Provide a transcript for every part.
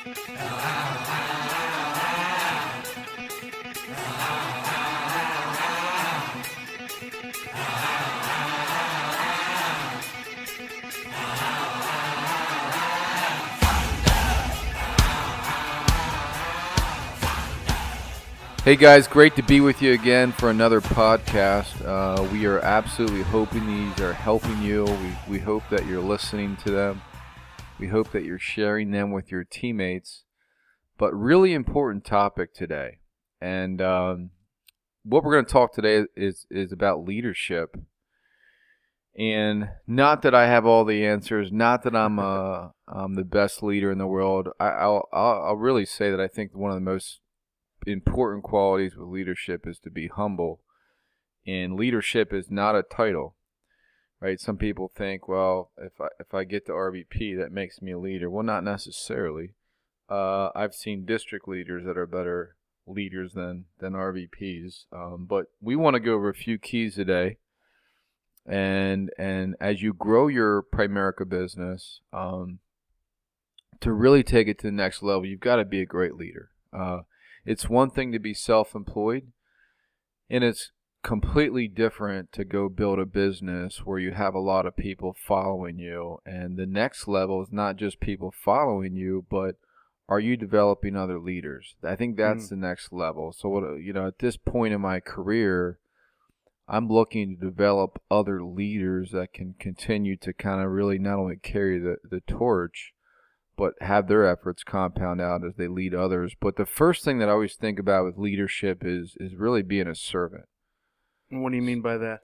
Wow, wow. Hey guys, great to be with you again for another podcast. Uh, we are absolutely hoping these are helping you. We, we hope that you're listening to them. We hope that you're sharing them with your teammates. But really important topic today, and um, what we're going to talk today is is about leadership. And not that I have all the answers, not that I'm uh, I'm the best leader in the world. I, I'll, I'll I'll really say that I think one of the most important qualities with leadership is to be humble. And leadership is not a title, right? Some people think, well, if I if I get to RVP, that makes me a leader. Well, not necessarily. Uh, I've seen district leaders that are better leaders than than RVPs. Um, but we want to go over a few keys today. And and as you grow your Primerica business, um, to really take it to the next level, you've got to be a great leader. Uh, it's one thing to be self employed, and it's completely different to go build a business where you have a lot of people following you. And the next level is not just people following you, but are you developing other leaders? I think that's mm. the next level. So, what, you know, at this point in my career, I'm looking to develop other leaders that can continue to kind of really not only carry the, the torch, but have their efforts compound out as they lead others. But the first thing that I always think about with leadership is is really being a servant. What do you mean by that?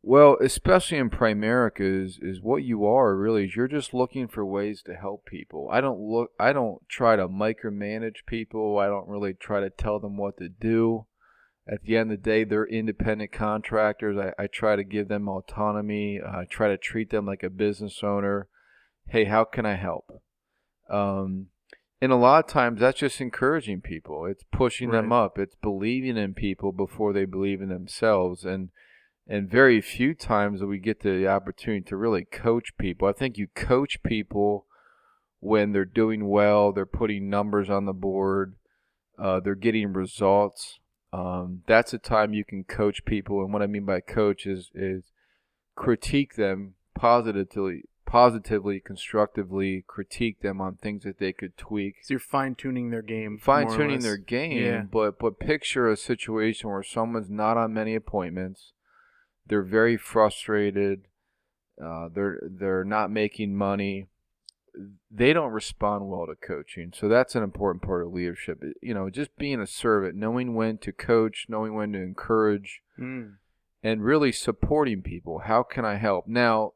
Well, especially in Primerica, is, is what you are really is you're just looking for ways to help people. I don't look I don't try to micromanage people. I don't really try to tell them what to do. At the end of the day, they're independent contractors. I, I try to give them autonomy. I try to treat them like a business owner. Hey, how can I help? Um, and a lot of times that's just encouraging people. It's pushing right. them up. It's believing in people before they believe in themselves. And and very few times do we get the opportunity to really coach people. I think you coach people when they're doing well, they're putting numbers on the board, uh, they're getting results. Um, that's a time you can coach people. And what I mean by coach is is critique them positively positively, constructively critique them on things that they could tweak. So you're fine tuning their game. Fine tuning their game, yeah. but but picture a situation where someone's not on many appointments, they're very frustrated, uh, they're they're not making money. They don't respond well to coaching, so that's an important part of leadership. You know, just being a servant, knowing when to coach, knowing when to encourage, mm. and really supporting people. How can I help? Now,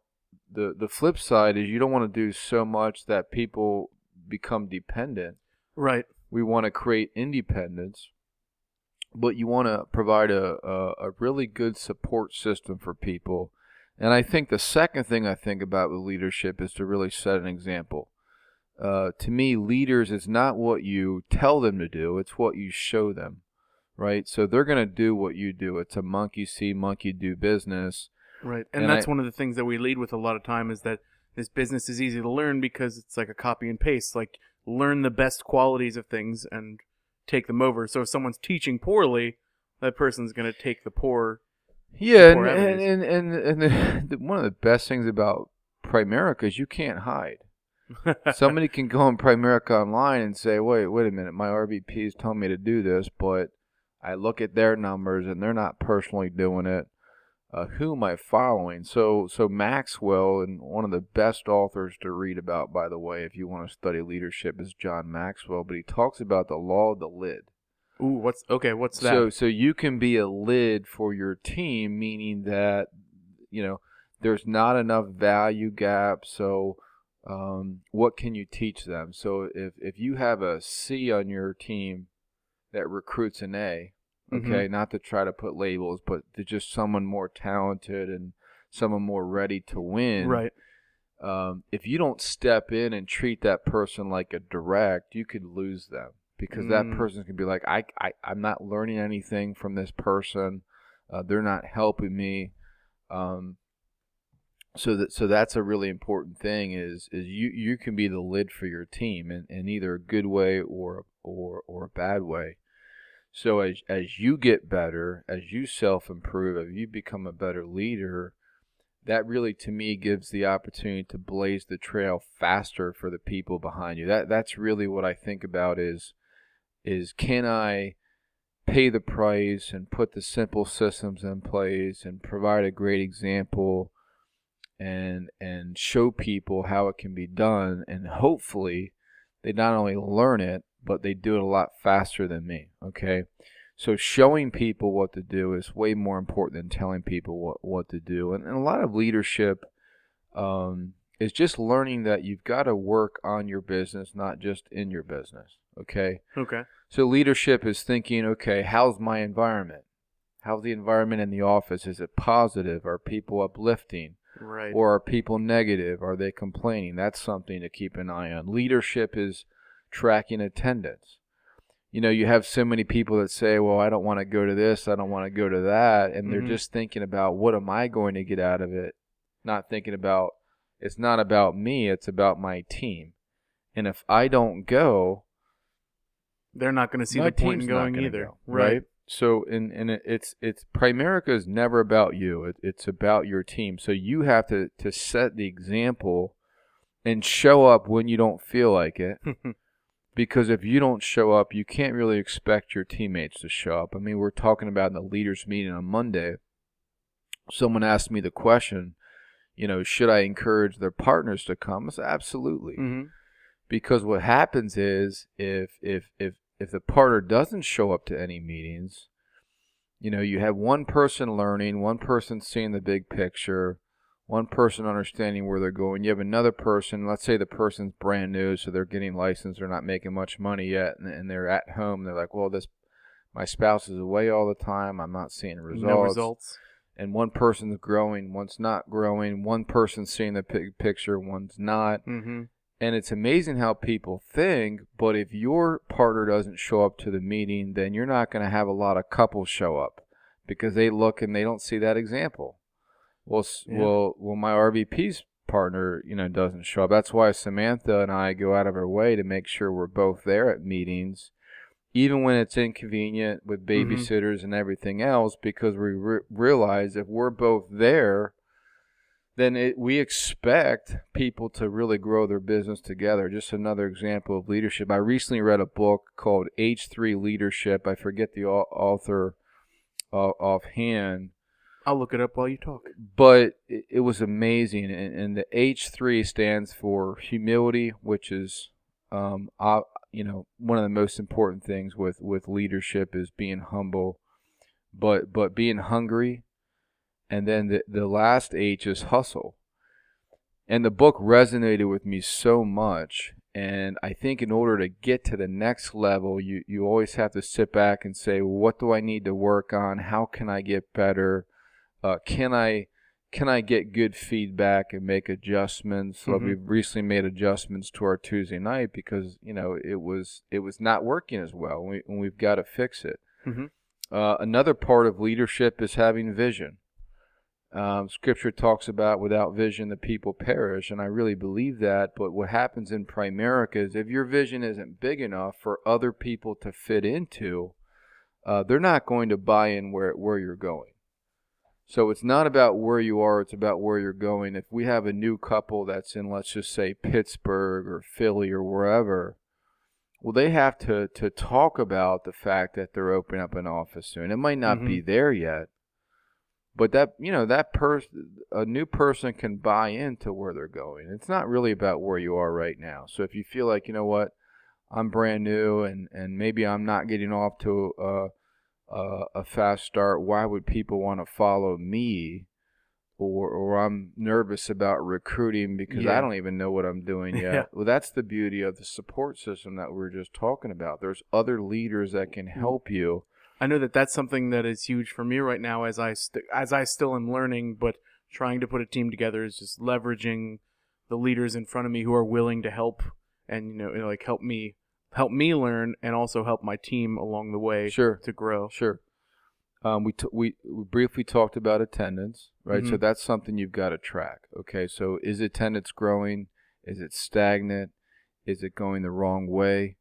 the the flip side is you don't want to do so much that people become dependent. Right. We want to create independence, but you want to provide a, a, a really good support system for people. And I think the second thing I think about with leadership is to really set an example. Uh, to me, leaders is not what you tell them to do; it's what you show them, right? So they're going to do what you do. It's a monkey see, monkey do business Right. And, and that's I, one of the things that we lead with a lot of time is that this business is easy to learn because it's like a copy and paste. Like learn the best qualities of things and take them over. So if someone's teaching poorly, that person's going to take the poor. Yeah, the poor and, and, and and and the, one of the best things about Primerica is you can't hide. Somebody can go on Primerica online and say, "Wait, wait a minute, my RVP is telling me to do this, but I look at their numbers and they're not personally doing it." Uh, who am I following? So, so Maxwell, and one of the best authors to read about, by the way, if you want to study leadership, is John Maxwell. But he talks about the law of the lid. Ooh, what's okay? What's that? So, so you can be a lid for your team, meaning that you know there's not enough value gap. So, um, what can you teach them? So, if if you have a C on your team that recruits an A. Okay, mm-hmm. not to try to put labels, but to just someone more talented and someone more ready to win. Right. um, if you don't step in and treat that person like a direct, you could lose them because that Mm. person can be like, I, I, I'm not learning anything from this person. Uh, they're not helping me. Um, so that so that's a really important thing is is you you can be the lid for your team in, in either a good way or or or a bad way. So as as you get better, as you self improve, as you become a better leader, that really to me gives the opportunity to blaze the trail faster for the people behind you. That that's really what I think about is is can I pay the price and put the simple systems in place and provide a great example and and show people how it can be done and hopefully they not only learn it but they do it a lot faster than me okay so showing people what to do is way more important than telling people what, what to do and, and a lot of leadership um, is just learning that you've got to work on your business not just in your business okay Okay. so leadership is thinking, okay, how's my environment? How's the environment in the office? Is it positive? Are people uplifting? Right. Or are people negative? Are they complaining? That's something to keep an eye on. Leadership is tracking attendance. You know, you have so many people that say, well, I don't want to go to this, I don't want to go to that. And they're Mhm. just thinking about what am I going to get out of it? Not thinking about, it's not about me, it's about my team. And if I don't go, They're not going to see my the point in going either. go, right. So, and and it's it's Primerica is never about you. It, it's about your team. So you have to to set the example and show up when you don't feel like it. because if you don't show up, you can't really expect your teammates to show up. I mean, we're talking about in the leaders meeting on Monday. Someone asked me the question, you know, should I encourage their partners to come? I said, absolutely hmm because what happens is if if if if the partner doesn't show up to any meetings you know you have one person learning one person seeing the big picture one person understanding where they're going you have another person let's say the person's brand new so they're getting licensed they're not making much money yet and, and they're at home they're like well this my spouse is away all the time i'm not seeing results No results. and one person's growing one's not growing one person's seeing the big picture one's not hmm and it's amazing how people think, but if your partner doesn't show up to the meeting, then you're not going to have a lot of couples show up because they look and they don't see that example. Well, Yeah. well, well, my RVP's partner, you know, doesn't show up. That's why Samantha and I go out of our way to make sure we're both there at meetings, even when it's inconvenient with Mhm. babysitters and everything else, because we re- realize if we're both there, then it, we expect people to really grow their business together. Just another example of leadership. I recently read a book called H3 Leadership. I forget the author uh, offhand, I'll look it up while you talk. but it, it was amazing. And, and the H3 stands for humility, which is, um, uh, you know, one of the most important things with, with leadership is being humble, but but being hungry, and then the the last H is hustle. And the book resonated with me so much. And I think in order to get to the next level, you, you always have to sit back and say, what do I need to work on? How can I get better? Uh, can I can I get good feedback and make adjustments? So Mhm. we've recently made adjustments to our Tuesday night because you know it was it was not working as well, and, we, and we've got to fix it. Mhm. Uh, another part of leadership is having vision. Um, scripture talks about without vision the people perish, and I really believe that. But what happens in Primerica is if your vision isn't big enough for other people to fit into, uh, they're not going to buy in where where you're going. So it's not about where you are; it's about where you're going. If we have a new couple that's in, let's just say Pittsburgh or Philly or wherever, well, they have to to talk about the fact that they're opening up an office soon. It might not be mm-hmm. there yet, but that you know that person, a new person can buy into where they're going. It's not really about where you are right now. So if you feel like you know what, I'm brand new and and maybe I'm not getting off to a a, a fast start. Why would people want to follow me? Or, or I'm nervous about recruiting because I don't even know what I'm doing yet. Yeah. Well, that's the beauty of the support system that we are just talking about. There's other leaders that can Mm-hmm. help you. I know that that's something that is huge for me right now as I st- as I still am learning, but trying to put a team together is just leveraging the leaders in front of me who are willing to help and you know like help me help me learn and also help my team along the way Sure. to grow. Sure. Um, we, t- we we briefly talked about attendance, right? So Mhm. that's something you've got to track. Okay, so is attendance growing? Is it stagnant? Is it going the wrong way?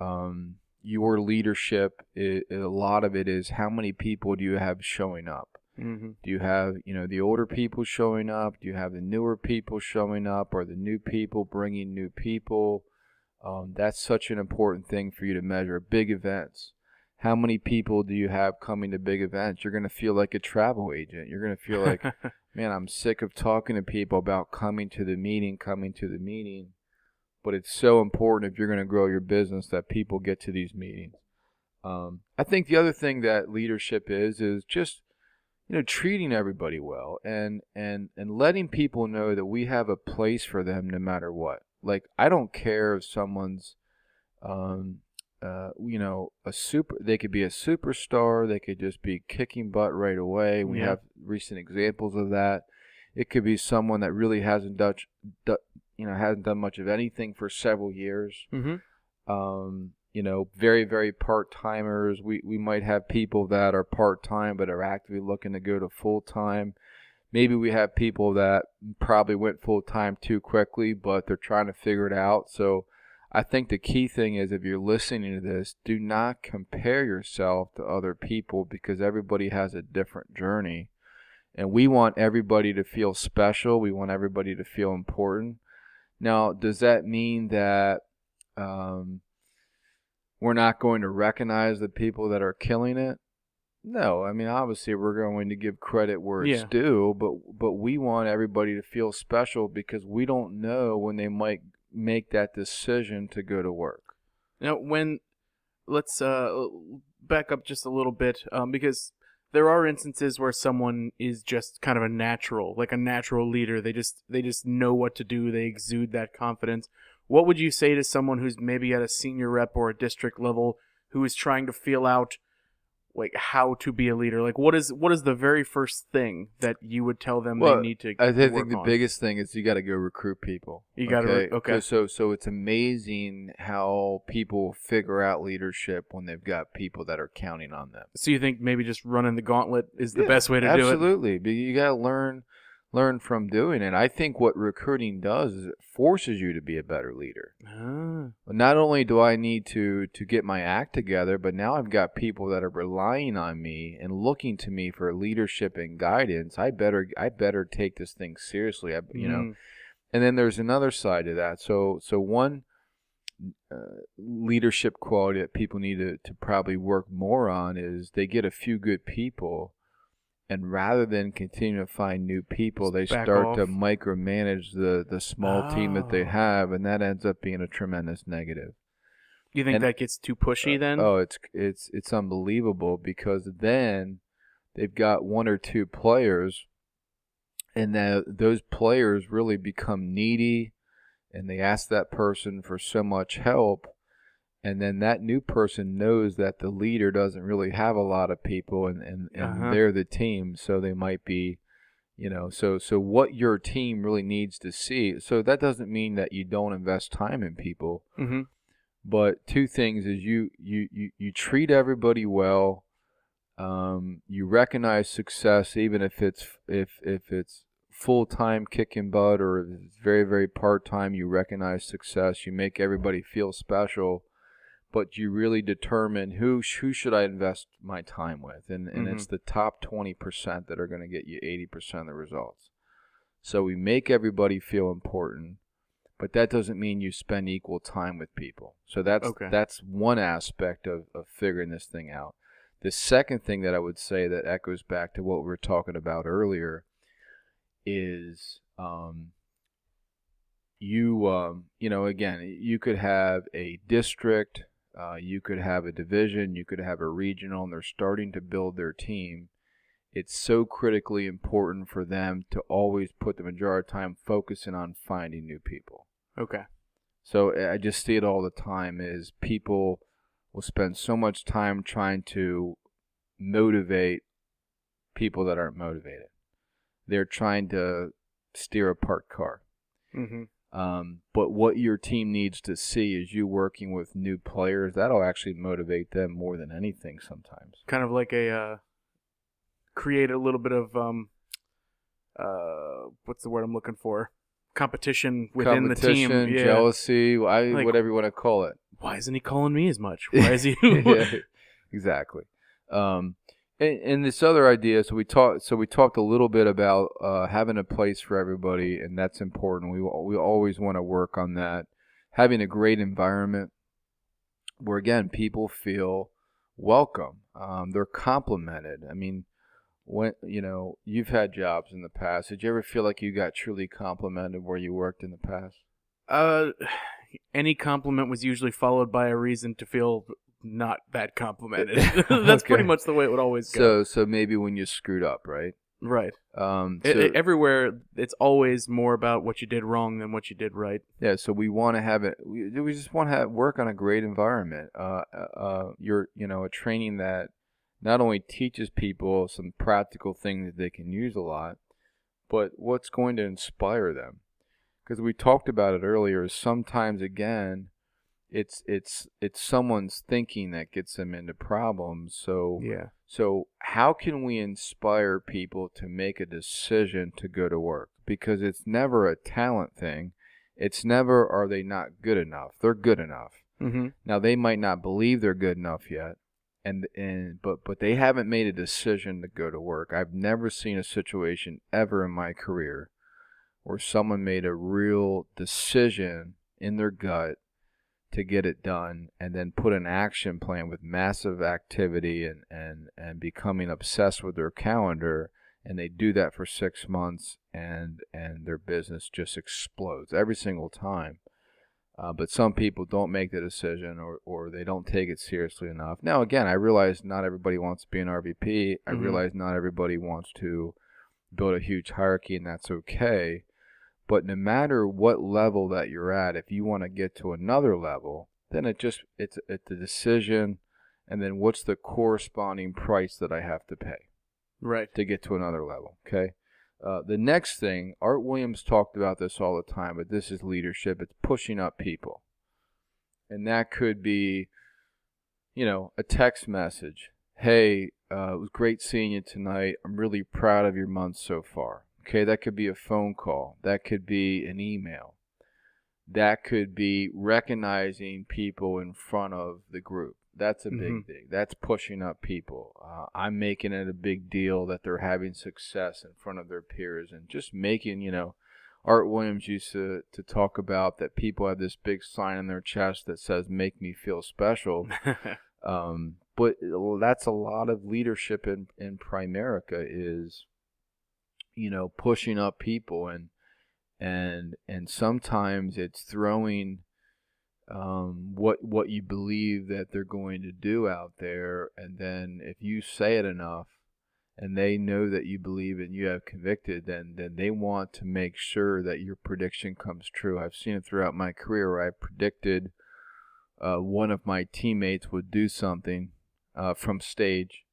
Um, your leadership, a lot of it is how many people do you have showing up? hmm Do you have you know the older people showing up? Do you have the newer people showing up? Or the new people bringing new people? Um, that's such an important thing for you to measure. Big events. How many people do you have coming to big events? You're going to feel like a travel agent. You're going to feel like, man, I'm sick of talking to people about coming to the meeting, coming to the meeting. But it's so important if you're going to grow your business that people get to these meetings. Um, I think the other thing that leadership is is just you know treating everybody well and and and letting people know that we have a place for them no matter what. Like I don't care if someone's um, uh, you know, a super. They could be a superstar. They could just be kicking butt right away. We Yeah. have recent examples of that. It could be someone that really hasn't Dutch, you know, hasn't done much of anything for several years. hmm Um, you know, very very part timers. We we might have people that are part time but are actively looking to go to full time. Maybe we have people that probably went full time too quickly, but they're trying to figure it out. So I think the key thing is if you're listening to this, do not compare yourself to other people because everybody has a different journey. And we want everybody to feel special. We want everybody to feel important. Now, does that mean that um, we're not going to recognize the people that are killing it? No, I mean obviously we're going to give credit where it's Yeah. due, but but we want everybody to feel special because we don't know when they might make that decision to go to work. Now, when let's uh, back up just a little bit, um, because there are instances where someone is just kind of a natural, like a natural leader. They just they just know what to do. They exude that confidence. What would you say to someone who's maybe at a senior rep or a district level who is trying to feel out like how to be a leader? Like what is what is the very first thing that you would tell them Well, they need to I think the biggest thing is you got to go recruit people. You gotta re- okay. So so so it's amazing how people figure out leadership when they've got people that are counting on them. So you think maybe just running the gauntlet is the Yeah, best way to do it? Absolutely. But you got to learn learn from doing it. I think what recruiting does is it forces you to be a better leader. Ah, Not only do I need to to get my act together, but now I've got people that are relying on me and looking to me for leadership and guidance. I better I better take this thing seriously. I, you know, mm, and then there's another side to that. So so one uh, leadership quality that people need to, to probably work more on is they get a few good people and rather than continue to find new people they back start to micromanage the, the small team that they Oh. have and that ends up being a tremendous negative you think and- that gets too pushy uh, then? oh it's it's it's unbelievable because then they've got one or two players and that those players really become needy and they ask that person for so much help and then that new person knows that the leader doesn't really have a lot of people and, and, and Uh-huh. they're the team so they might be you know so so what your team really needs to see so that doesn't mean that you don't invest time in people. Hmm but two things is you you you, you treat everybody well um, you recognize success even if it's if if it's full-time kicking butt or if it's very very part-time you recognize success you make everybody feel special but you really determine who who should I invest my time with and and it's the top 20% that are going to get you 80% of the results so we make everybody feel important but that doesn't mean you spend equal time with people. So that's Okay. that's one aspect of, of figuring this thing out. The second thing that I would say that echoes back to what we were talking about earlier is um, you um, you know again you could have a district, uh, you could have a division, you could have a regional, and they're starting to build their team it's so critically important for them to always put the majority of time focusing on finding new people. Okay. So I just see it all the time is people will spend so much time trying to motivate people that aren't motivated. They're trying to steer a parked car. Mm-hmm. Um, but what your team needs to see is you working with new players. That'll actually motivate them more than anything sometimes. Kind of like a uh, create a little bit of um, uh, what's the word I'm looking for? Competition within the team. Yeah. jealousy, I, Like- whatever you want to call it. Why isn't he calling me as much? Why is he? yeah, exactly. Um, and, and this other idea. So we talked. So we talked a little bit about uh, having a place for everybody, and that's important. We we always want to work on that. Having a great environment where again people feel welcome. Um, they're complimented. I mean, when you know you've had jobs in the past, did you ever feel like you got truly complimented where you worked in the past? Uh, any compliment was usually followed by a reason to feel not that complimented. That's Okay. pretty much the way it would always go. So so maybe when you screwed up, right? right. Um, so- e- everywhere, it's always more about what you did wrong than what you did right. Yeah, so we want to have it. We, we just want to have, work on a great environment. Uh, uh, you're, you know, a training that not only teaches people some practical things that they can use a lot, but what's going to inspire them. Because we talked about it earlier. Sometimes, again, it's it's it's someone's thinking that gets them into problems. So Yeah. so, how can we inspire people to make a decision to go to work? Because it's never a talent thing. It's never are they not good enough. They're good enough. Mm-hmm. Now they might not believe they're good enough yet. And and but but they haven't made a decision to go to work. I've never seen a situation ever in my career where someone made a real decision in their gut to get it done and then put an action plan with massive activity and, and, and becoming obsessed with their calendar and they do that for six months and and their business just explodes every single time. Uh, but some people don't make the decision or, or they don't take it seriously enough. Now again i realize not everybody wants to be an rvp i Mhm. realize not everybody wants to build a huge hierarchy and that's okay but no matter what level that you're at, if you want to get to another level, then it just it's it's a decision, and then what's the corresponding price that I have to pay Right. to get to another level? Okay. Uh, the next thing, Art Williams talked about this all the time, but this is leadership. It's pushing up people, and that could be, you know, a text message. Hey, uh, it was great seeing you tonight. I'm really proud of your month so far. Okay, that could be a phone call. That could be an email. That could be recognizing people in front of the group. That's a big Mhm. thing. That's pushing up people. Uh, I'm making it a big deal that they're having success in front of their peers and just making, you know, Art Williams used to, to talk about that people have this big sign on their chest that says, Make me feel special. Um, but that's a lot of leadership in, in Primerica is, you know, pushing up people and and and sometimes it's throwing um, what what you believe that they're going to do out there, and then if you say it enough, and they know that you believe and you have convicted, then then they want to make sure that your prediction comes true. I've seen it throughout my career where I predicted uh, one of my teammates would do something uh, from stage,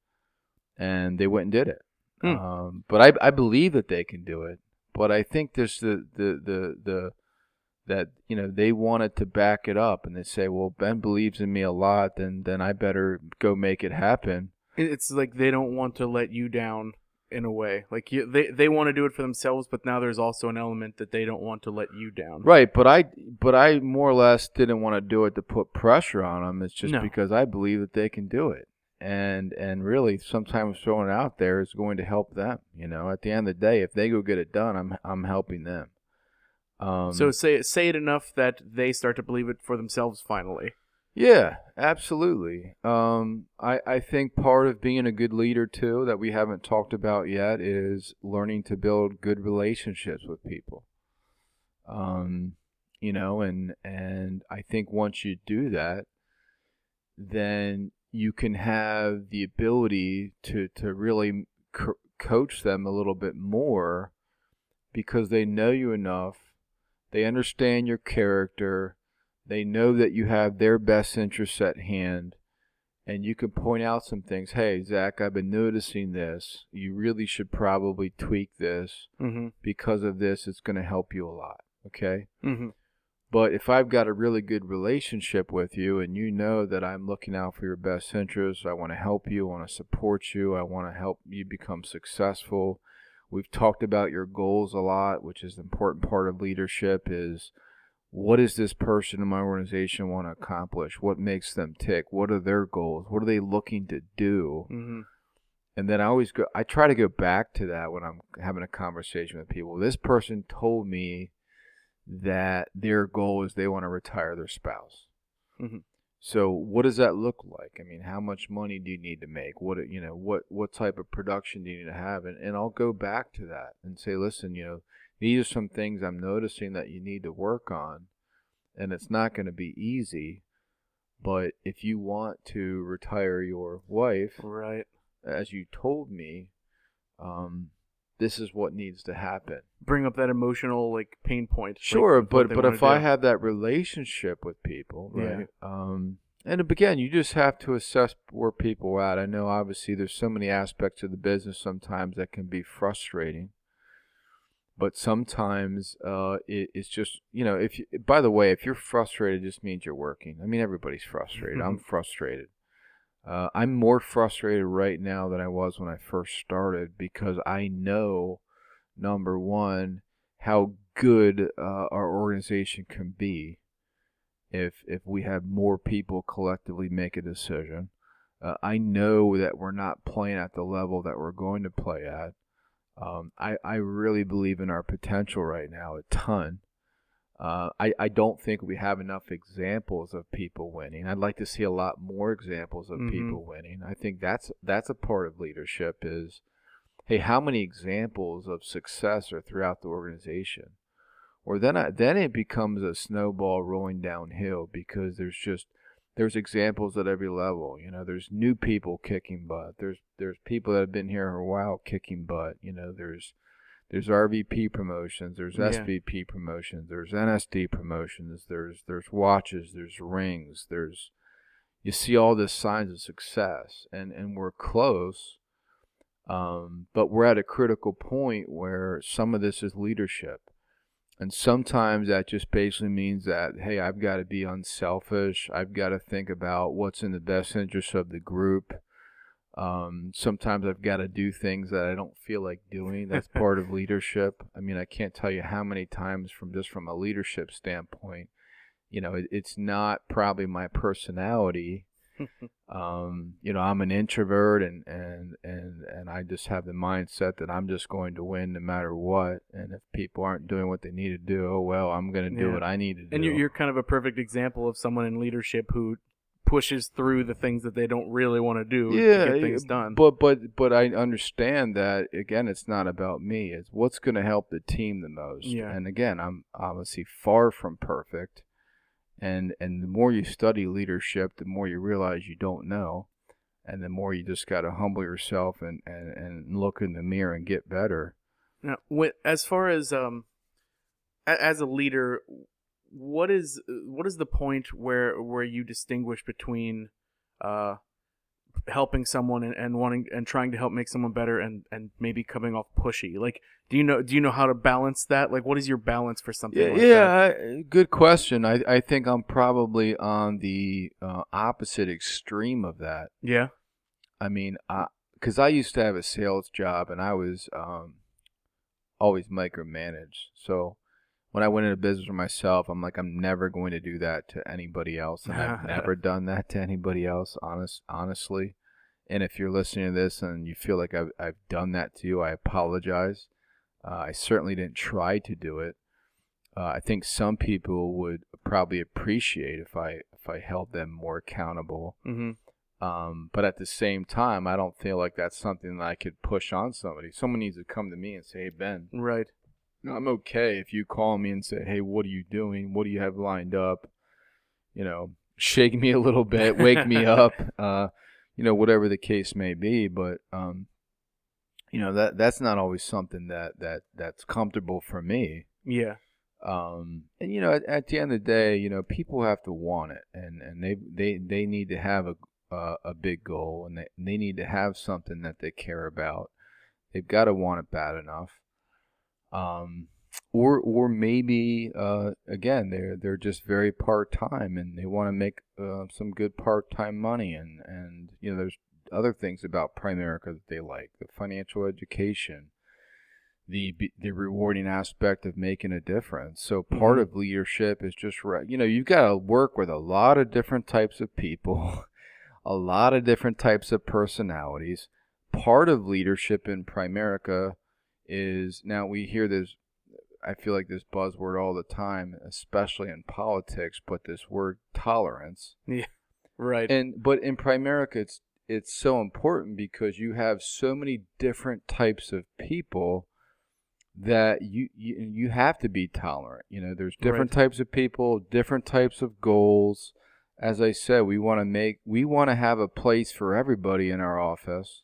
and they went and did it. Hmm. Um, but I, I believe that they can do it. But I think there's the, the, the, the that you know they wanted to back it up, and they say, "Well, Ben believes in me a lot, then then I better go make it happen." It's like they don't want to let you down in a way. Like you, they they want to do it for themselves, but now there's also an element that they don't want to let you down. Right, but I but I more or less didn't want to do it to put pressure on them. It's just No. because I believe that they can do it. And and really sometimes throwing it out there is going to help them, you know. At the end of the day, if they go get it done, I'm I'm helping them. Um So say say it enough that they start to believe it for themselves. Finally, Yeah, absolutely. Um, I, I think part of being a good leader too that we haven't talked about yet is learning to build good relationships with people. Um, you know, and and I think once you do that, then you can have the ability to to really co- coach them a little bit more because they know you enough, they understand your character, they know that you have their best interests at hand, and you can point out some things. Hey, Zach, I've been noticing this. You really should probably tweak this mm-hmm. because of this. It's going to help you a lot. Okay. Mm-hmm. But if I've got a really good relationship with you and you know that I'm looking out for your best interests, I want to help you, I want to support you, I want to help you become successful. We've talked about your goals a lot, which is an important part of leadership is what does this person in my organization want to accomplish? What makes them tick? What are their goals? What are they looking to do? Mm-hmm. And then I always go I try to go back to that when I'm having a conversation with people. This person told me that their goal is they want to retire their spouse. Mhm. So what does that look like? I mean, how much money do you need to make? What you know, what what type of production do you need to have? And and I'll go back to that and say, listen, you know, these are some things I'm noticing that you need to work on, and it's not going to be easy. But if you want to retire your wife, Right. as you told me, um, this is what needs to happen. Bring up that emotional like pain point. Sure, what but but if I have that relationship with people, Yeah. right? Um, and again, you just have to assess where people are at. I know obviously there's so many aspects of the business sometimes that can be frustrating, but sometimes uh, it, it's just you know if you, by the way, if you're frustrated, it just means you're working. I mean, everybody's frustrated. I'm frustrated. Uh, I'm more frustrated right now than I was when I first started because I know, number one, how good uh, our organization can be if if we have more people collectively make a decision. Uh, I know that we're not playing at the level that we're going to play at. Um, I, I really believe in our potential right now a ton. Uh, I, I don't think we have enough examples of people winning. I'd like to see a lot more examples of Mhm. people winning. I think that's that's a part of leadership is hey, how many examples of success are throughout the organization? Or then I, then it becomes a snowball rolling downhill because there's just there's examples at every level. You know, there's new people kicking butt. There's there's people that have been here a while kicking butt. You know, there's there's RVP promotions, there's Yeah. SVP promotions, there's NSD promotions, there's there's watches, there's rings, there's you see all the signs of success and and we're close um, but we're at a critical point where some of this is leadership and sometimes that just basically means that hey i've got to be unselfish i've got to think about what's in the best interest of the group um, sometimes i've got to do things that i don't feel like doing that's part of leadership i mean i can't tell you how many times from just from a leadership standpoint you know it, it's not probably my personality um, you know, I'm an introvert and, and, and, and I just have the mindset that I'm just going to win no matter what. And if people aren't doing what they need to do, oh, well, I'm going to do Yeah. what I need to do. And you're, you're kind of a perfect example of someone in leadership who pushes through the things that they don't really want to do yeah, to get things done. But, but, but I understand that again, it's not about me. It's what's going to help the team the most. Yeah. And again, I'm obviously far from perfect. And, and the more you study leadership, the more you realize you don't know. And the more you just got to humble yourself and, and, and look in the mirror and get better. Now, as far as um, as a leader, what is what is the point where where you distinguish between uh, helping someone and, and wanting and trying to help make someone better and and maybe coming off pushy? Like, do you know do you know how to balance that? Like, what is your balance for something? Yeah, like yeah that? I, good question. I, I think I'm probably on the uh, opposite extreme of that. yeah, I mean, i because I, used to have a sales job and I was um, always micromanaged. So when I went into business for myself, I'm like, I'm never going to do that to anybody else, and I've never done that to anybody else. Honest, honestly. And if you're listening to this and you feel like I've, I've done that to you, I apologize. Uh, I certainly didn't try to do it. Uh, I think some people would probably appreciate if I if I held them more accountable. hmm Um, but at the same time, I don't feel like that's something that I could push on somebody. Someone needs to come to me and say, "Hey Ben, right. I'm okay if you call me and say, "Hey, what are you doing? What do you have lined up?" You know, shake me a little bit, wake me up. Uh, you know, whatever the case may be. But um, you know that that's not always something that that that's comfortable for me. Yeah, Um, and you know, at, at the end of the day, you know, people have to want it, and and they they they need to have a uh, a big goal, and they they need to have something that they care about. They've got to want it bad enough. Um, or or maybe uh, again they're they're just very part time and they want to make uh, some good part time money and and you know there's other things about Primerica that they like the financial education the the rewarding aspect of making a difference so part Mhm. of leadership is just right you know you've got to work with a lot of different types of people a lot of different types of personalities part of leadership in Primerica is now we hear this I feel like this buzzword all the time, especially in politics, but this word tolerance. Yeah. Right. And but in Primerica it's it's so important because you have so many different types of people that you you, you have to be tolerant. You know, there's different types of people, different types of goals. As I said, we want to make we want to have a place for everybody in our office.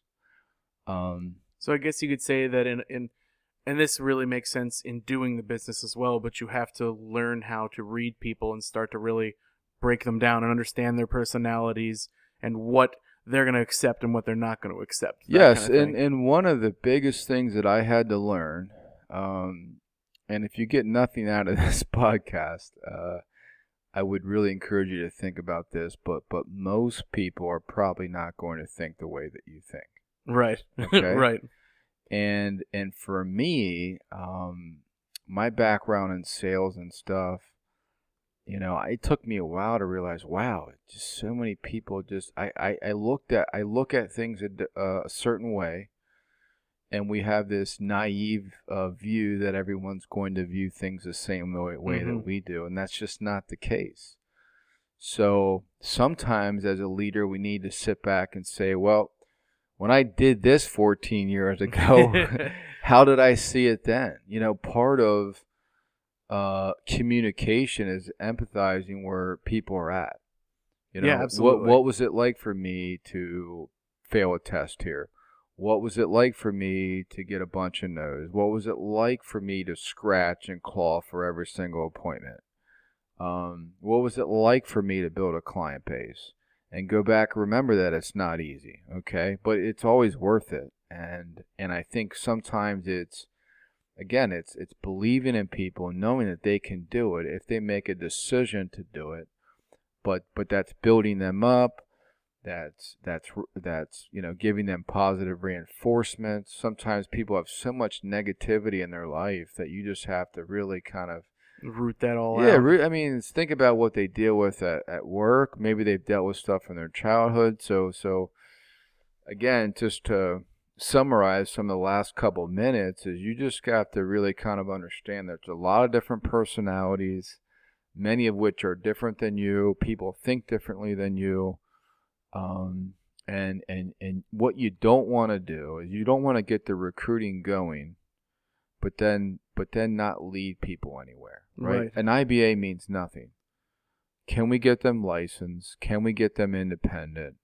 Um So I guess you could say that in in and this really makes sense in doing the business as well, but you have to learn how to read people and start to really break them down and understand their personalities and what they're going to accept and what they're not going to accept. Yes, kind of and, and one of the biggest things that I had to learn, um, and if you get nothing out of this podcast, uh, I would really encourage you to think about this. But but most people are probably not going to think the way that you think. right. Okay. right. And and for me, um, my background in sales and stuff, you know, it took me a while to realize, wow, just so many people just I, I, I looked at I look at things a, uh, a certain way, and we have this naive uh, view that everyone's going to view things the same way, way Mhm. that we do, and that's just not the case. So sometimes, as a leader, we need to sit back and say, well, when I did this 14 years ago, how did I see it then? You know, part of uh, communication is empathizing where people are at. You know, Yeah, what absolutely. what was it like for me to fail a test here? What was it like for me to get a bunch of no's? What was it like for me to scratch and claw for every single appointment? Um, what was it like for me to build a client base? And go back, remember that it's not easy, okay? But it's always worth it. And and I think sometimes it's again, it's it's believing in people, knowing that they can do it if they make a decision to do it. But but that's building them up. That's that's that's you know giving them positive reinforcement. Sometimes people have so much negativity in their life that you just have to really kind of Root that all yeah. out. Re- I mean, think about what they deal with at, at work. Maybe they've dealt with stuff in their childhood. So so again, just to summarize some of the last couple minutes is you just got to really kind of understand there's a lot of different personalities, many of which are different than you. People think differently than you. Um, and, and, and what you don't want to do is you don't want to get the recruiting going, but then, but then not lead people anywhere, right? Right. An IBA means nothing. Can we get them licensed? Can we get them independent?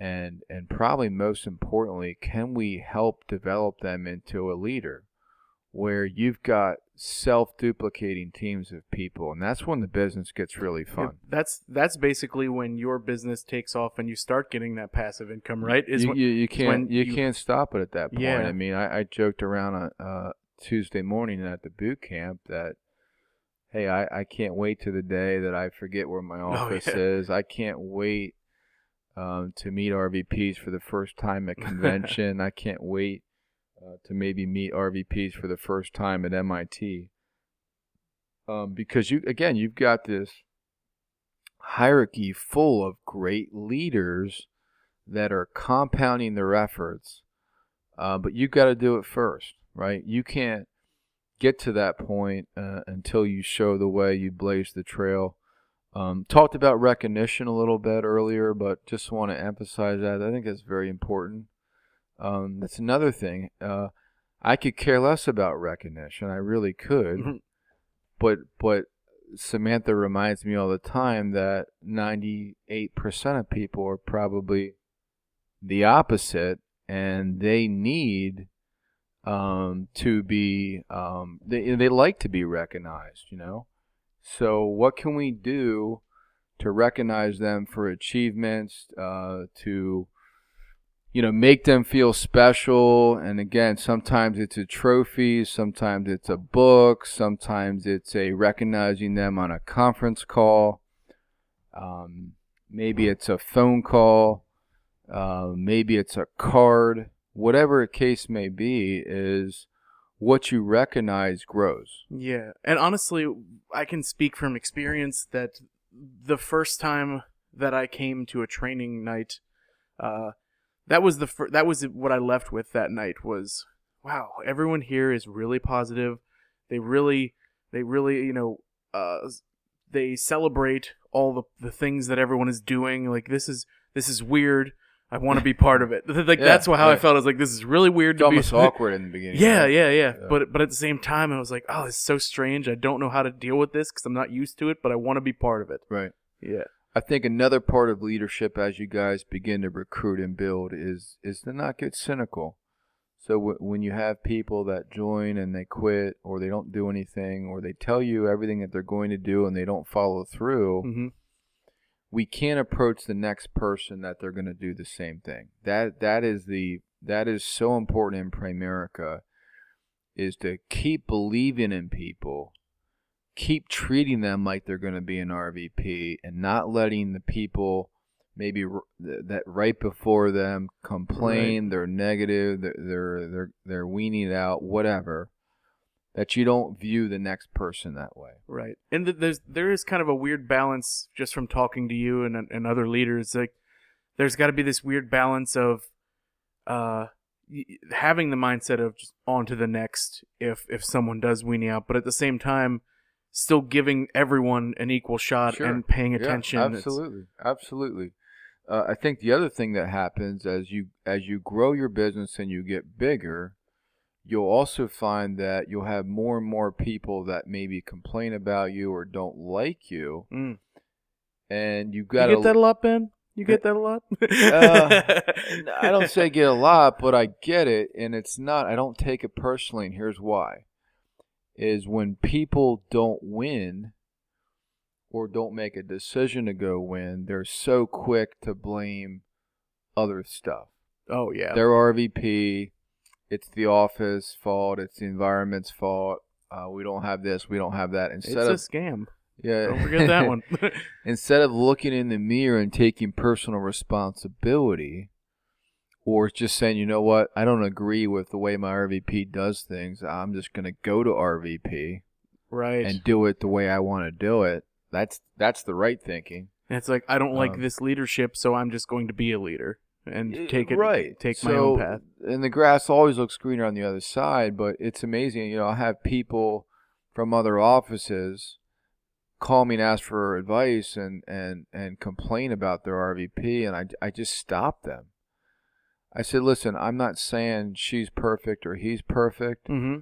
and and probably most importantly, can we help develop them into a leader where you've got self-duplicating teams of people, and that's when the business gets really fun. That's that's basically when your business takes off and you start getting that passive income, right? Is you, when, you, you can't you, you- can't stop it at that point. Yeah. I mean, I, I joked around uh, Tuesday morning at the boot camp that. Hey, I, I can't wait to the day that I forget where my office Oh, yeah. is. I can't wait um, to meet RVPs for the first time at convention. I can't wait uh, to maybe meet RVPs for the first time at MIT. Um, because you again, you've got this hierarchy full of great leaders that are compounding their efforts, uh, but you've got to do it first, right? You can't get to that point uh, until you show the way, you blaze the trail. Um, talked about recognition a little bit earlier, but just want to emphasize that. I think that's very important. Um, that's another thing. Uh, I could care less about recognition. I really could, Mhm. but but Samantha reminds me all the time that 98% of people are probably the opposite, and they need um, to be um, they they like to be recognized. You know, so what can we do to recognize them for achievements? Uh, to you know, make them feel special. And again, sometimes it's a trophy, sometimes it's a book, sometimes it's a recognizing them on a conference call. Um, maybe it's a phone call. Uh, maybe it's a card. Whatever case may be, is what you recognize grows. Yeah. And honestly, I can speak from experience that the first time that I came to a training night, uh, that was the fir- that was what I left with that night was wow everyone here is really positive they really they really you know uh they celebrate all the the things that everyone is doing like this is this is weird I want to be part of it like Yeah, that's how I felt I was like this is really weird It's to almost be awkward in the beginning. yeah, right? yeah, yeah, Yeah. But but at the same time, I was like, oh, it's so strange. I don't know how to deal with this because I'm not used to it, but I want to be part of it. Right. Yeah. I think another part of leadership as you guys begin to recruit and build is is to not get cynical. So w- when you have people that join and they quit or they don't do anything or they tell you everything that they're going to do and they don't follow through, hmm we can't approach the next person that they're going to do the same thing. That that is the that is so important in Primerica is to keep believing in people, keep treating them like they're going to be an RVP, and not letting the people maybe r- that right before them complain, they're negative, they're they're they're, they're weaning it out, whatever. That you don't view the next person that way. Right. And th- there's there is kind of a weird balance just from talking to you and and other leaders. Like, there's got to be this weird balance of, uh, having the mindset of just on to the next if if someone does weenie out, but at the same time, still giving everyone an equal shot Sure. and paying Yeah, attention. It's- absolutely, absolutely. Uh, I think the other thing that happens as you as you grow your business and you get bigger, you'll also find that you'll have more and more people that maybe complain about you or don't like you, Mm. and you You got to. get that a lot, Ben? You get that a lot? Uh, I don't say get a lot, but I get it, and it's not. I don't take it personally, and here's why: is when people don't win or don't make a decision to go win, they're so quick to blame other stuff. Oh yeah. Their RVP, it's the office fault, it's the environment's fault. Uh, we don't have this, we don't have that. It's Instead a of scam. yeah, Don't forget that one. instead of looking in the mirror and taking personal responsibility or just saying you know what i don't agree with the way my rvp does things i'm just going to go to rvp right. and do it the way i want to do it that's that's the right thinking And it's like I don't like Um, this leadership, so I'm just going to be a leader and take it right take my So- own path. and the grass always looks greener on the other side but it's amazing you know i have people from other offices call me and ask for advice and and and complain about their rvp and i, I just stop them i said listen i'm not saying she's perfect or he's perfect Mm-hmm.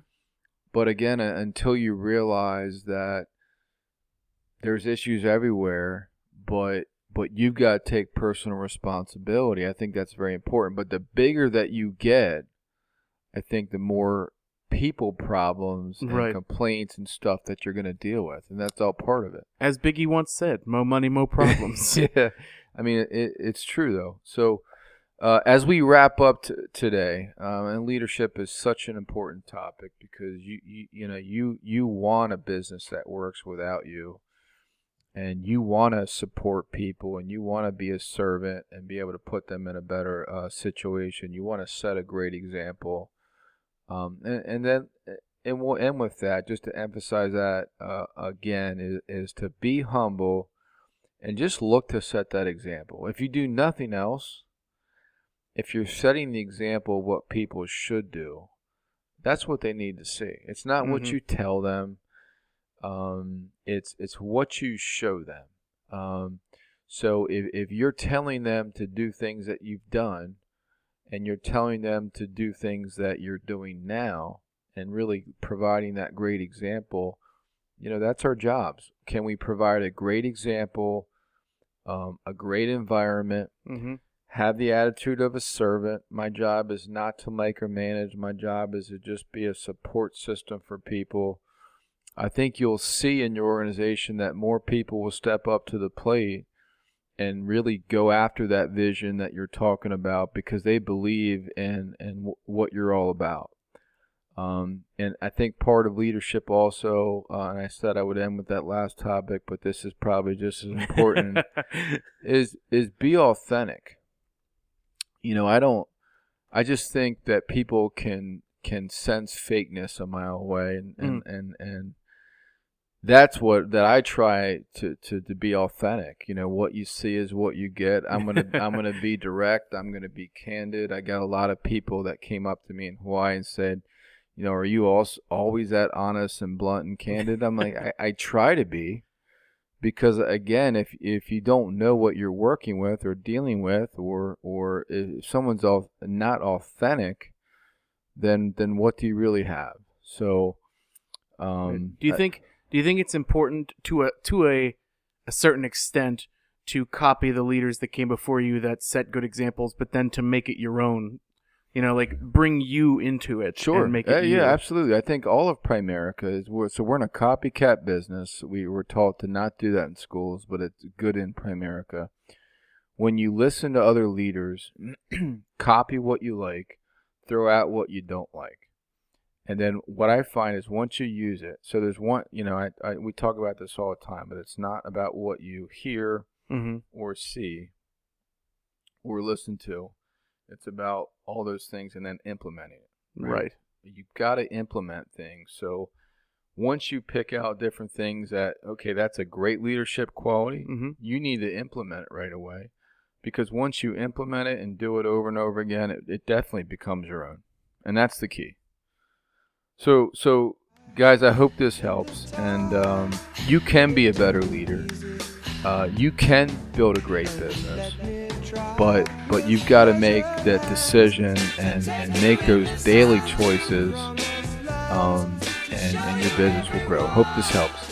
but again until you realize that there's issues everywhere but but you've got to take personal responsibility. I think that's very important. But the bigger that you get i think the more people problems and Right. complaints and stuff that you're going to deal with and that's all part of it. As Biggie once said, "Mo money, mo problems." yeah. I mean it, it's true though. So uh, as we wrap up t- today, um, and leadership is such an important topic because you, you you know you you want a business that works without you, and you want to support people and you want to be a servant and be able to put them in a better uh, situation. You want to set a great example, um, and, and then and we'll end with that just to emphasize that uh, again is, is to be humble and just look to set that example. If you do nothing else, if you're setting the example of what people should do, that's what they need to see. It's not what Mhm. you tell them. Um, it's it's what you show them. Um, so if if you're telling them to do things that you've done, and you're telling them to do things that you're doing now, and really providing that great example, you know that's our jobs. Can we provide a great example, um, a great environment? mm-hmm. have the attitude of a servant. My job is not to make or manage. My job is to just be a support system for people. I think you'll see in your organization that more people will step up to the plate and really go after that vision that you're talking about because they believe in w- what you're all about. Um, and I think part of leadership also, uh, and I said I would end with that last topic, but this is probably just as important, is is be authentic. You know, I don't. I just think that people can can sense fakeness a mile away, and and Mm. and, and that's what that I try to, to to be authentic. You know, what you see is what you get. I'm gonna I'm gonna be direct. I'm gonna be candid. I got a lot of people that came up to me in Hawaii and said, you know, are you also always that honest and blunt and candid? I'm like, I, I try to be, because again, if if you don't know what you're working with or dealing with, or or if someone's not authentic, then then what do you really have? So, um, do you I- think do you think it's important to a to a a certain extent to copy the leaders that came before you that set good examples, but then to make it your own? You know, like bring you into it Sure. and make Uh, it you. yeah, absolutely. I think all of Primerica is we're, so we're in a copycat business. We were taught to not do that in schools, but it's good in Primerica. When you listen to other leaders, copy what you like, throw out what you don't like. And then what I find is once you use it, so there's one, you know, I, I we talk about this all the time, but it's not about what you hear hmm or see or listen to. It's about all those things and then implementing it Right. you've got to implement things. So once you pick out different things that okay, that's a great leadership quality, hmm you need to implement it right away. Because once you implement it and do it over and over again, it, it definitely becomes your own. And that's the key. So so guys, I hope this helps and um, you can be a better leader. Uh, you can build a great business but but you've got to make that decision and, and make those daily choices um, and, and your business will grow. Hope this helps